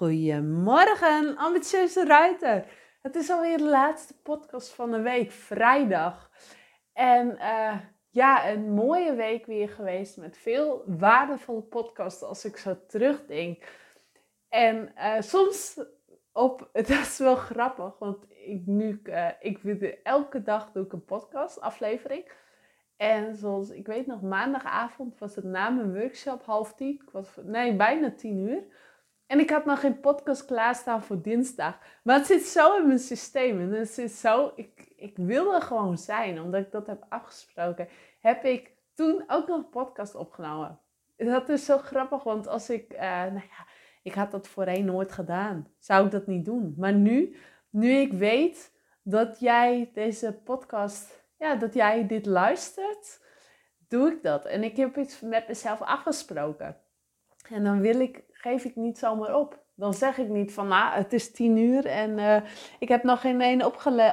Goedemorgen, ambitieuze ruiter. Het is alweer de laatste podcast van de week, vrijdag. En uh, ja, een mooie week weer geweest met veel waardevolle podcasts als ik zo terugdenk. En uh, soms op, dat is wel grappig, want ik nu, uh, ik elke dag doe ik een podcast aflevering. En zoals, ik weet nog, maandagavond was het na mijn workshop, half tien, ik was, nee, bijna tien uur. En ik had nog geen podcast klaarstaan voor dinsdag. Maar het zit zo in mijn systeem. En het zit zo, ik, ik wil er gewoon zijn, omdat ik dat heb afgesproken. Heb ik toen ook nog een podcast opgenomen. Dat is zo grappig, want als ik, uh, nou ja, ik had dat voorheen nooit gedaan. Zou ik dat niet doen. Maar nu, nu ik weet dat jij deze podcast, ja, dat jij dit luistert, doe ik dat. En ik heb iets met mezelf afgesproken. En dan wil ik geef ik niet zomaar op. Dan zeg ik niet van, nou, het is tien uur en uh, ik heb nog geen één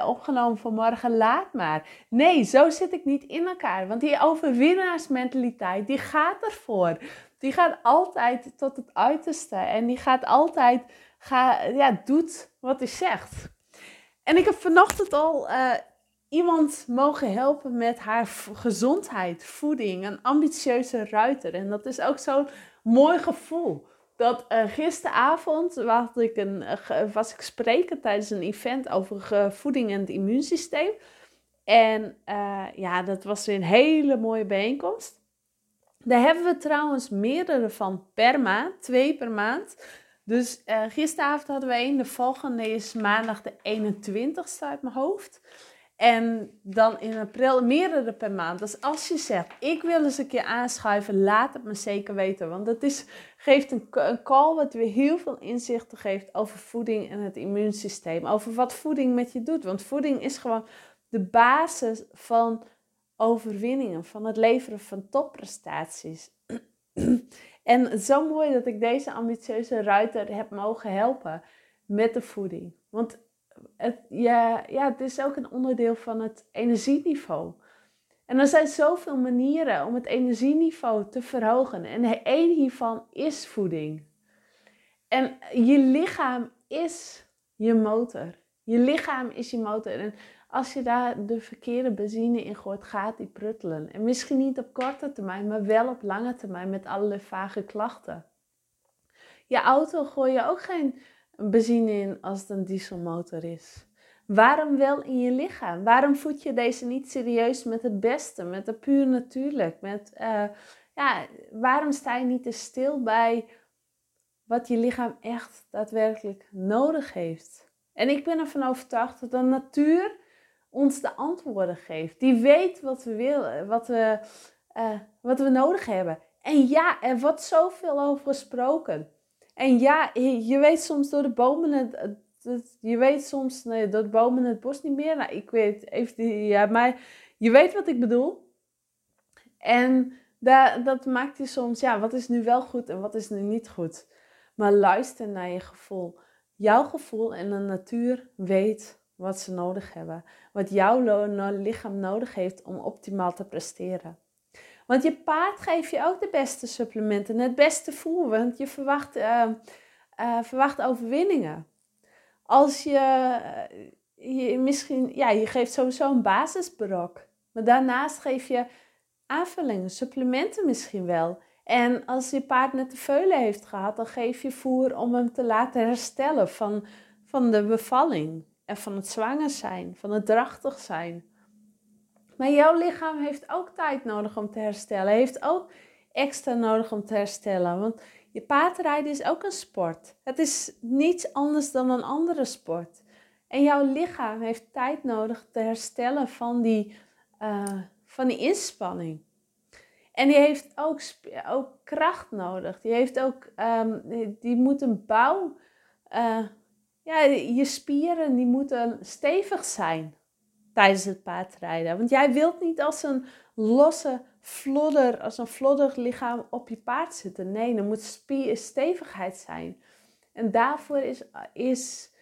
opgenomen voor morgen, laat maar. Nee, zo zit ik niet in elkaar. Want die overwinnaarsmentaliteit, die gaat ervoor. Die gaat altijd tot het uiterste. En die gaat altijd, ga, ja, doet wat hij zegt. En ik heb vanochtend al uh, iemand mogen helpen met haar gezondheid, voeding, een ambitieuze ruiter. En dat is ook zo'n mooi gevoel dat uh, gisteravond was ik, een, was ik spreken tijdens een event over voeding en het immuunsysteem. En ja, dat was weer een hele mooie bijeenkomst. Daar hebben we trouwens meerdere van per maand, twee per maand. Dus gisteravond hadden we een, de volgende is maandag de 21ste uit mijn hoofd. En dan in april meerdere per maand. Dus als je zegt, ik wil eens een keer aanschuiven, laat het me zeker weten. Want het is, geeft een, een call wat weer heel veel inzichten geeft over voeding en het immuunsysteem. Over wat voeding met je doet. Want voeding is gewoon de basis van overwinningen, van het leveren van topprestaties. en zo mooi dat ik deze ambitieuze ruiter heb mogen helpen met de voeding. Want het, ja, ja, het is ook een onderdeel van het energieniveau. En er zijn zoveel manieren om het energieniveau te verhogen. En één hiervan is voeding. En je lichaam is je motor. Je lichaam is je motor. En als je daar de verkeerde benzine in gooit, gaat die pruttelen. En misschien niet op korte termijn, maar wel op lange termijn met allerlei vage klachten. Je auto gooi je ook geen benzine in als het een dieselmotor is? Waarom wel in je lichaam? Waarom voed je deze niet serieus met het beste, met het puur natuurlijk? Met, uh, ja, waarom sta je niet te stil bij wat je lichaam echt daadwerkelijk nodig heeft? En ik ben ervan overtuigd dat de natuur ons de antwoorden geeft. Die weet wat we willen, wat we, uh, wat we nodig hebben. En ja, er wordt zoveel over gesproken. En ja, je weet soms door de bomen het, je weet soms door de bomen het bos niet meer. Nou, ik weet even, ja, maar je weet wat ik bedoel. En dat maakt je soms, ja, wat is nu wel goed en wat is nu niet goed. Maar luister naar je gevoel. Jouw gevoel en de natuur weet wat ze nodig hebben. Wat jouw lichaam nodig heeft om optimaal te presteren. Want je paard geeft je ook de beste supplementen, het beste voer, want je verwacht, uh, uh, verwacht overwinningen. Als je, eh, je misschien, ja, je geeft sowieso een basisbrok, maar daarnaast geef je aanvullingen, supplementen misschien wel. En als je paard net de veulen heeft gehad, dan geef je voer om hem te laten herstellen van, van de bevalling en van het zwanger zijn, van het drachtig zijn. Maar jouw lichaam heeft ook tijd nodig om te herstellen. Heeft ook extra nodig om te herstellen. Want je paardrijden is ook een sport. Het is niets anders dan een andere sport. En jouw lichaam heeft tijd nodig te herstellen van die, uh, van die inspanning. En die heeft ook, ook kracht nodig. Die, heeft ook, um, die, moet een bouw. Uh, ja, je spieren die moeten stevig zijn tijdens het paardrijden. Want jij wilt niet als een losse flodder, als een flodder lichaam op je paard zitten. Nee, er moet stevigheid zijn. En daarvoor is, is,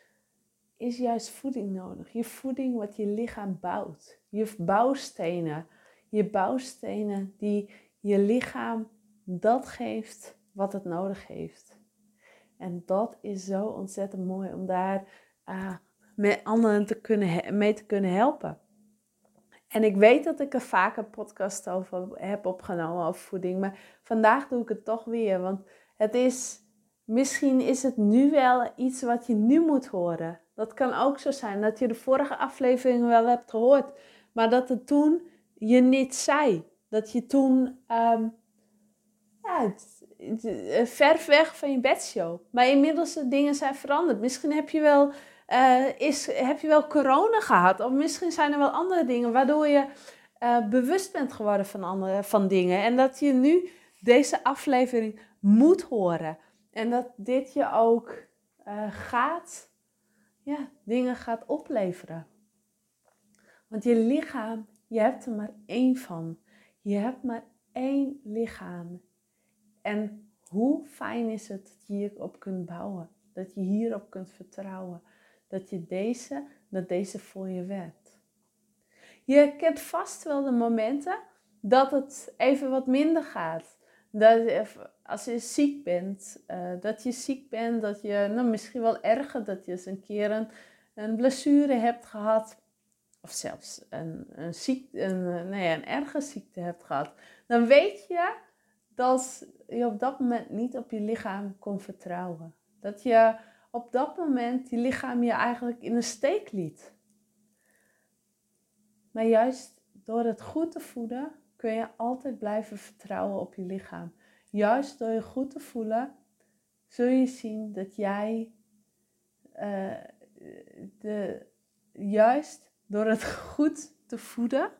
is juist voeding nodig. Je voeding wat je lichaam bouwt. Je bouwstenen. Je bouwstenen die je lichaam dat geeft wat het nodig heeft. En dat is zo ontzettend mooi om daar uh, met anderen te kunnen, mee te kunnen helpen. En ik weet dat ik er vaker podcast over heb opgenomen over voeding, maar vandaag doe ik het toch weer. Want het is, misschien is het nu wel iets wat je nu moet horen. Dat kan ook zo zijn dat je de vorige aflevering wel hebt gehoord, maar dat het toen je niet zei. Dat je toen um, ja, ver weg van je bedshow. Maar inmiddels de dingen zijn veranderd. Misschien heb je wel, uh, is, heb je wel corona gehad. Of misschien zijn er wel andere dingen waardoor je uh, bewust bent geworden van, andere, van dingen. En dat je nu deze aflevering moet horen. En dat dit je ook uh, gaat, ja, dingen gaat opleveren. Want je lichaam, je hebt er maar één van. Je hebt maar één lichaam. En hoe fijn is het dat je hierop kunt bouwen? Dat je hierop kunt vertrouwen. Dat je deze, dat deze voor je werkt. Je kent vast wel de momenten dat het even wat minder gaat. Dat als je ziek bent, uh, dat je ziek bent, dat je nou, misschien wel erger, dat je eens een keer een, blessure hebt gehad. Of zelfs een, een, een, nee, een erge ziekte hebt gehad. Dan weet je dat je op dat moment niet op je lichaam kon vertrouwen. Dat je op dat moment je lichaam je eigenlijk in de steek liet. Maar juist door het goed te voeden kun je altijd blijven vertrouwen op je lichaam. Juist door je goed te voelen zul je zien dat jij uh, de, juist door het goed te voeden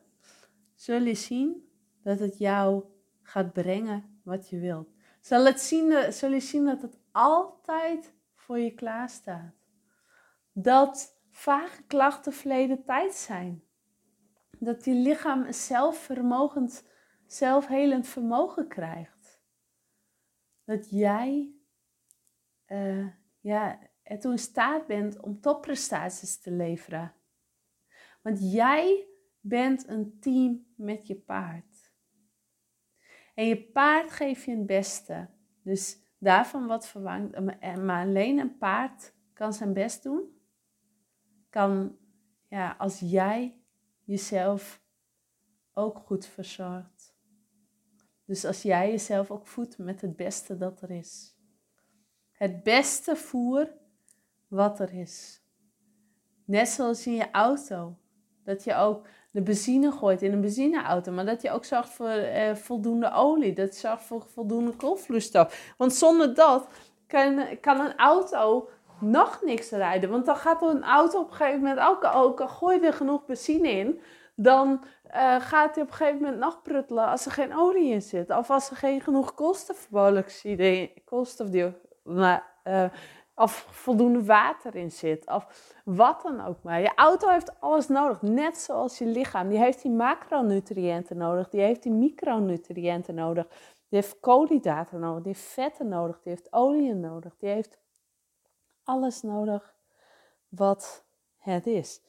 zul je zien dat het jou gaat brengen wat je wilt. Zal, het zien, zul je zien dat het altijd voor je klaar staat. Dat vage klachten verleden tijd zijn. Dat je lichaam een zelfvermogend, zelfhelend vermogen krijgt. Dat jij uh, ja, ertoe in staat bent om topprestaties te leveren. Want jij bent een team met je paard. En je paard geeft je het beste. Dus daarvan wat verwangt. Maar alleen een paard kan zijn best doen. Kan, ja, als jij jezelf ook goed verzorgt. Dus als jij jezelf ook voedt met het beste dat er is. Het beste voer wat er is. Net zoals in je auto. Dat je ook de benzine gooit in een benzineauto. Maar dat je ook zorgt voor eh, voldoende olie. Dat zorgt voor voldoende koolvloeistof. Want zonder dat kan, kan een auto nog niks rijden. Want dan gaat een auto op een gegeven moment ook, gooi je er genoeg benzine in, dan uh, gaat hij op een gegeven moment nog pruttelen als er geen olie in zit. Of als er geen genoeg koolstofmonoxide, koolstofdioxide, uh, of voldoende water in zit. Of wat dan ook maar. Je auto heeft alles nodig. Net zoals je lichaam. Die heeft die macronutriënten nodig. Die heeft die micronutriënten nodig. Die heeft koolhydraten nodig. Die heeft vetten nodig. Die heeft olie nodig. Die heeft alles nodig wat het is.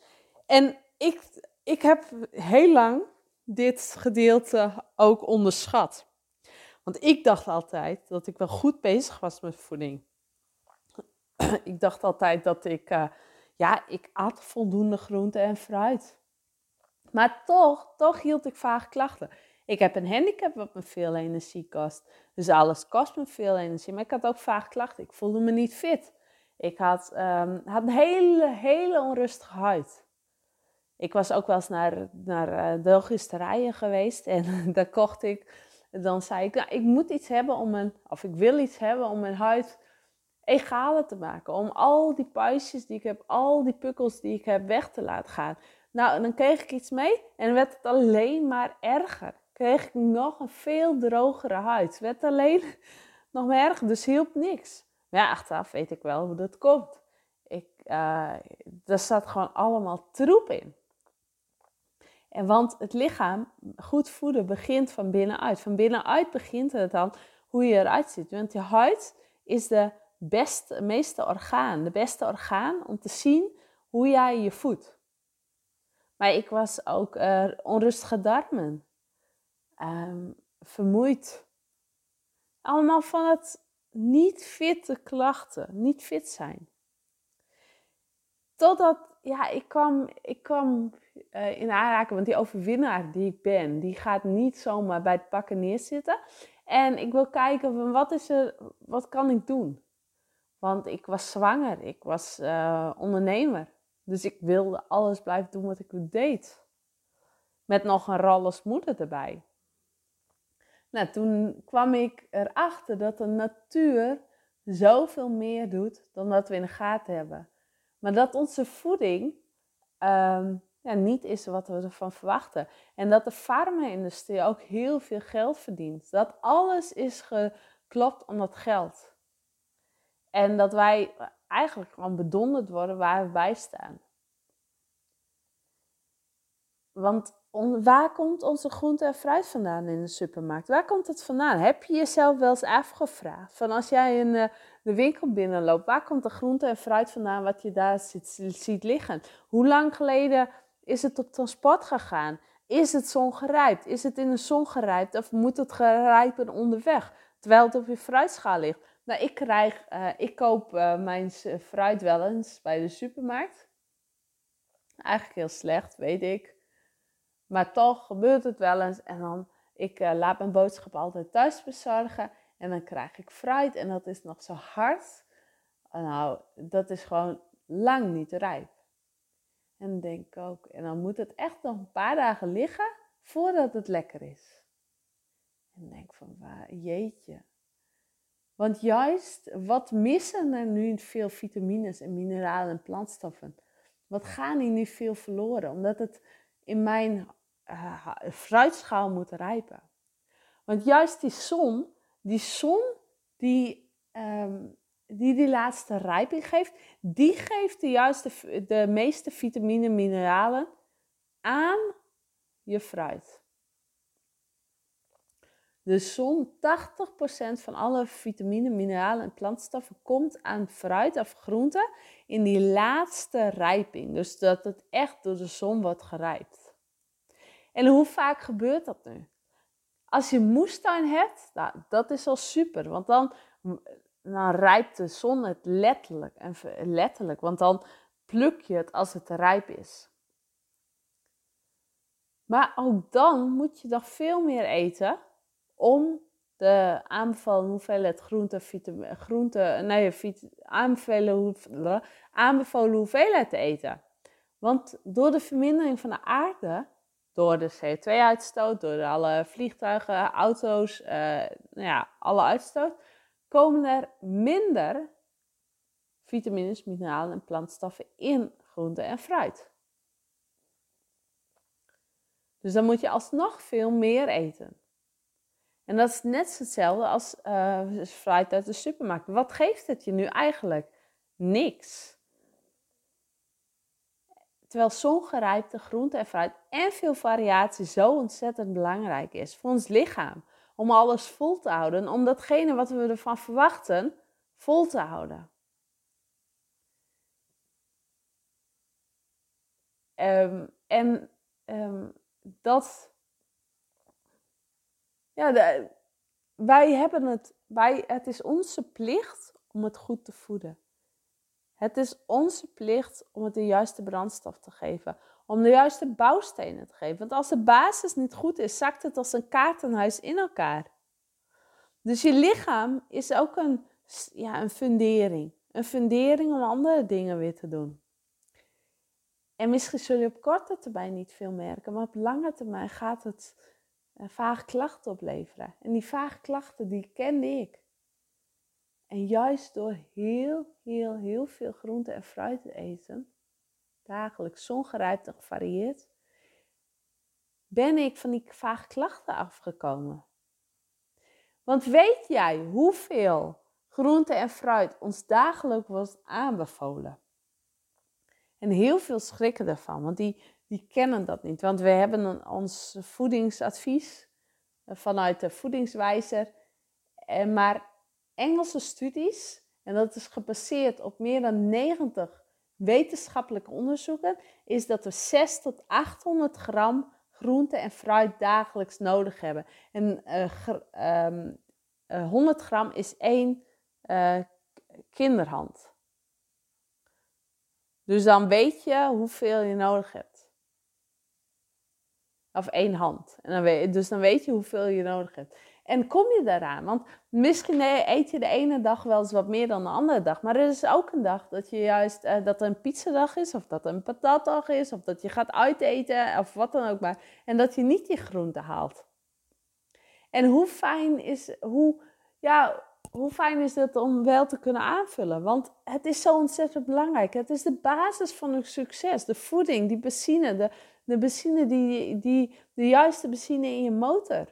En ik, ik heb heel lang dit gedeelte ook onderschat. Want ik dacht altijd dat ik wel goed bezig was met voeding. ik dacht altijd dat ik, uh, ja, ik at voldoende groente en fruit. Maar toch, toch hield ik vaag klachten. Ik heb een handicap wat me veel energie kost. Dus alles kost me veel energie. Maar ik had ook vaag klachten. Ik voelde me niet fit. Ik had, um, had een hele, hele onrustige huid. Ik was ook wel eens naar, naar uh, geweest. En daar kocht ik. Dan zei ik, nou, ik moet iets hebben om mijn, of ik wil iets hebben om mijn huid egale te maken. Om al die puistjes die ik heb, al die pukkels die ik heb, weg te laten gaan. Nou, dan kreeg ik iets mee en werd het alleen maar erger. Kreeg ik nog een veel drogere huid. Werd alleen nog maar erger, dus hielp niks. Maar ja, achteraf weet ik wel hoe dat komt. Ik, uh, er zat gewoon allemaal troep in. En want het lichaam, goed voeden, begint van binnenuit. Van binnenuit begint het dan hoe je eruit ziet. Want je huid is de beste, meeste orgaan, de beste orgaan om te zien hoe jij je voedt. Maar ik was ook uh, onrustige darmen, um, vermoeid. Allemaal van het niet fitte klachten, niet fit zijn. Totdat, ja, ik kwam, ik kwam uh, in aanraking, want die overwinnaar die ik ben, die gaat niet zomaar bij het pakken neerzitten. En ik wil kijken van wat is er, wat kan ik doen? Want ik was zwanger, ik was uh, ondernemer. Dus ik wilde alles blijven doen wat ik deed. Met nog een rol als moeder erbij. Nou, toen kwam ik erachter dat de natuur zoveel meer doet dan dat we in de gaten hebben. Maar dat onze voeding um, ja, niet is wat we ervan verwachten. En dat de farma-industrie ook heel veel geld verdient. Dat alles is geklopt om dat geld. En dat wij eigenlijk gewoon bedonderd worden waar we bij staan. Want waar komt onze groente en fruit vandaan in de supermarkt? Waar komt het vandaan? Heb je jezelf wel eens afgevraagd? Van als jij in eh, de winkel binnenloopt, waar komt de groente en fruit vandaan wat je daar ziet, liggen? Hoe lang geleden is het op transport gegaan? Is het zongerijpt? Is het in de zon gerijpt of moet het gerijpen onderweg? Terwijl het op je fruitschaal ligt. Nou, ik, krijg, uh, ik koop uh, mijn fruit wel eens bij de supermarkt. Eigenlijk heel slecht, weet ik. Maar toch gebeurt het wel eens. En dan, ik laat mijn boodschap altijd thuis bezorgen. En dan krijg ik fruit en dat is nog zo hard. Nou, dat is gewoon lang niet rijp. En dan denk ik ook, en dan moet het echt nog een paar dagen liggen voordat het lekker is. En denk van, jeetje. Want juist, wat missen er nu veel vitamines en mineralen en plantstoffen? Wat gaan hier nu veel verloren? Omdat het in mijn uh, fruitschaal moet rijpen. Want juist die zon, die zon die, ehm, die die laatste rijping geeft, die geeft de, juiste, de meeste vitamine en mineralen aan je fruit. De zon, 80% van alle vitamine, mineralen en plantstoffen komt aan fruit of groenten in die laatste rijping. Dus dat het echt door de zon wordt gerijpt. En hoe vaak gebeurt dat nu? Als je moestuin hebt, nou, dat is al super. Want dan, rijpt de zon het letterlijk. En letterlijk, want dan pluk je het als het rijp is. Maar ook dan moet je nog veel meer eten om de aanbevolen hoeveelheid groente, groente nee, aanbevolen, aanbevolen hoeveelheid te eten. Want door de vermindering van de aarde door de CO2-uitstoot, door alle vliegtuigen, auto's, uh, nou ja, alle uitstoot, komen er minder vitamines, mineralen en plantstoffen in groente en fruit. Dus dan moet je alsnog veel meer eten. En dat is net hetzelfde als uh, fruit uit de supermarkt. Wat geeft het je nu eigenlijk? Niks. Terwijl zongerijpte groente en fruit en veel variatie zo ontzettend belangrijk is voor ons lichaam. Om alles vol te houden, om datgene wat we ervan verwachten vol te houden. Ehm, en um, dat, ja, wij hebben het, wij, het is onze plicht om het goed te voeden. Het is onze plicht om het de juiste brandstof te geven. Om de juiste bouwstenen te geven. Want als de basis niet goed is, zakt het als een kaartenhuis in elkaar. Dus je lichaam is ook een, ja, een fundering. Een fundering om andere dingen weer te doen. En misschien zul je op korte termijn niet veel merken, maar op lange termijn gaat het vaag klachten opleveren. En die vage klachten, die kende ik. En juist door heel, heel, heel veel groente en fruit te eten, dagelijks zongerijpt en gevarieerd, ben ik van die vage klachten afgekomen. Want weet jij hoeveel groente en fruit ons dagelijks wordt aanbevolen? En heel veel schrikken ervan, want die, die kennen dat niet. Want we hebben ons voedingsadvies eh, vanuit de voedingswijzer. Eh, maar Engelse studies, en dat is gebaseerd op meer dan 90 wetenschappelijke onderzoeken, is dat we 6 tot 800 gram groente en fruit dagelijks nodig hebben. En uh, um, 100 gram is 1 uh, kinderhand. Dus dan weet je hoeveel je nodig hebt. Of één hand. En dan weet, dus dan weet je hoeveel je nodig hebt. En kom je daaraan? Want misschien eet je de ene dag wel eens wat meer dan de andere dag. Maar er is ook een dag dat je juist uh, dat er een pizzadag is, of dat er een patatdag is, of dat je gaat uiteten, of wat dan ook maar. En dat je niet je groente haalt. En hoe fijn is, hoe, ja, hoe fijn is het om wel te kunnen aanvullen? Want het is zo ontzettend belangrijk. Het is de basis van een succes. De voeding, die benzine, de, de benzine, die, die, de juiste benzine in je motor.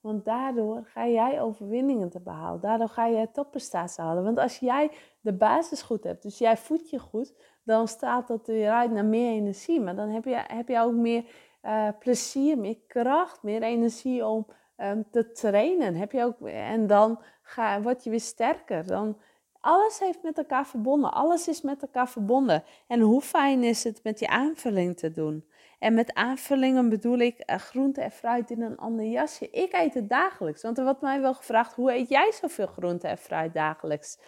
Want daardoor ga jij overwinningen te behalen. Daardoor ga je topprestaties halen. Want als jij de basis goed hebt, dus jij voedt je goed, dan staat dat eruit naar meer energie. Maar dan heb je, heb je ook meer uh, plezier, meer kracht, meer energie om um, te trainen. Heb je ook, en dan ga, word je weer sterker. Dan, alles heeft met elkaar verbonden. Alles is met elkaar verbonden. En hoe fijn is het met die aanvulling te doen? En met aanvullingen bedoel ik uh, groente en fruit in een ander jasje. Ik eet het dagelijks. Want er wordt mij wel gevraagd: hoe eet jij zoveel groente en fruit dagelijks?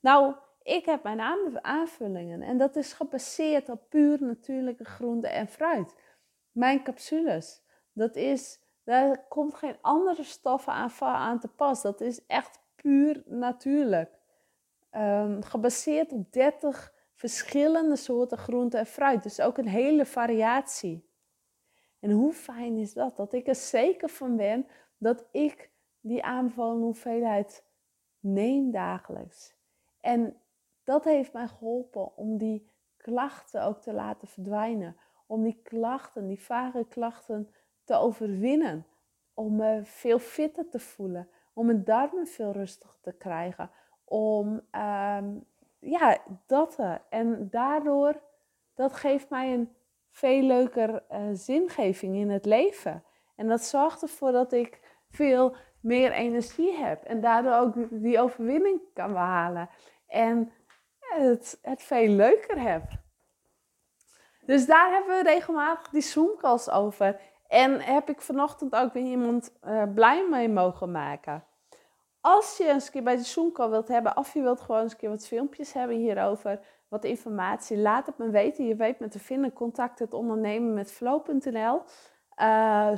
Nou, ik heb mijn aanvullingen. En dat is gebaseerd op puur natuurlijke groente en fruit. Mijn capsules. Dat is, daar komt geen andere stoffen aan, aan te pas. Dat is echt puur natuurlijk. Um, gebaseerd op 30 verschillende soorten groente en fruit. Dus ook een hele variatie. En hoe fijn is dat? Dat ik er zeker van ben dat ik die aanbevolen hoeveelheid neem dagelijks. En dat heeft mij geholpen om die klachten ook te laten verdwijnen. Om die klachten, die vage klachten te overwinnen. Om me veel fitter te voelen. Om mijn darmen veel rustiger te krijgen. Om ehm, ja, dat. En daardoor, dat geeft mij een veel leuker uh, zingeving in het leven. En dat zorgt ervoor dat ik veel meer energie heb. En daardoor ook die overwinning kan behalen. En het, het veel leuker heb. Dus daar hebben we regelmatig die Zoomcalls over. En heb ik vanochtend ook weer iemand uh, blij mee mogen maken. Als je een keer bij de Zoomcall wilt hebben, of je wilt gewoon eens een keer wat filmpjes hebben hierover, wat informatie, laat het me weten. Je weet me te vinden, contact het ondernemen met flow.nl. Uh,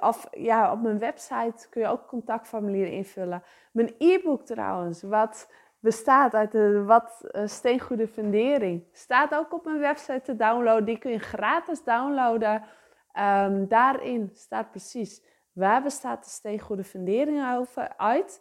of ja, op mijn website kun je ook contactformulieren invullen. Mijn e-book trouwens, wat bestaat uit de wat uh, steengoede fundering, staat ook op mijn website te downloaden. Die kun je gratis downloaden. Um, daarin staat precies waar bestaat de steengoede fundering over uit.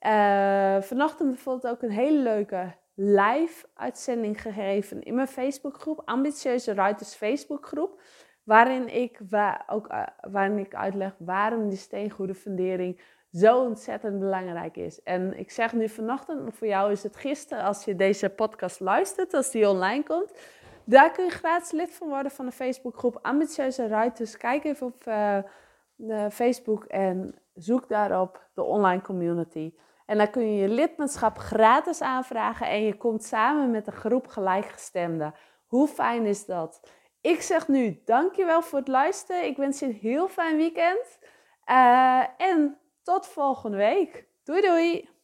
Uh, vanochtend bijvoorbeeld ook een hele leuke live uitzending gegeven in mijn Facebookgroep, Ambitieuze Ruiters Facebookgroep. Waarin ik, waar, ook, uh, waarin ik uitleg waarom die steengoede fundering zo ontzettend belangrijk is. En ik zeg nu vanochtend, voor jou is het gisteren als je deze podcast luistert, als die online komt. Daar kun je gratis lid van worden van de Facebookgroep Ambitieuze Ruiters. Kijk even op uh, Facebook en zoek daarop de online community. En dan kun je je lidmaatschap gratis aanvragen en je komt samen met een groep gelijkgestemden. Hoe fijn is dat? Ik zeg nu dankjewel voor het luisteren. Ik wens je een heel fijn weekend. Uh, en tot volgende week. Doei doei!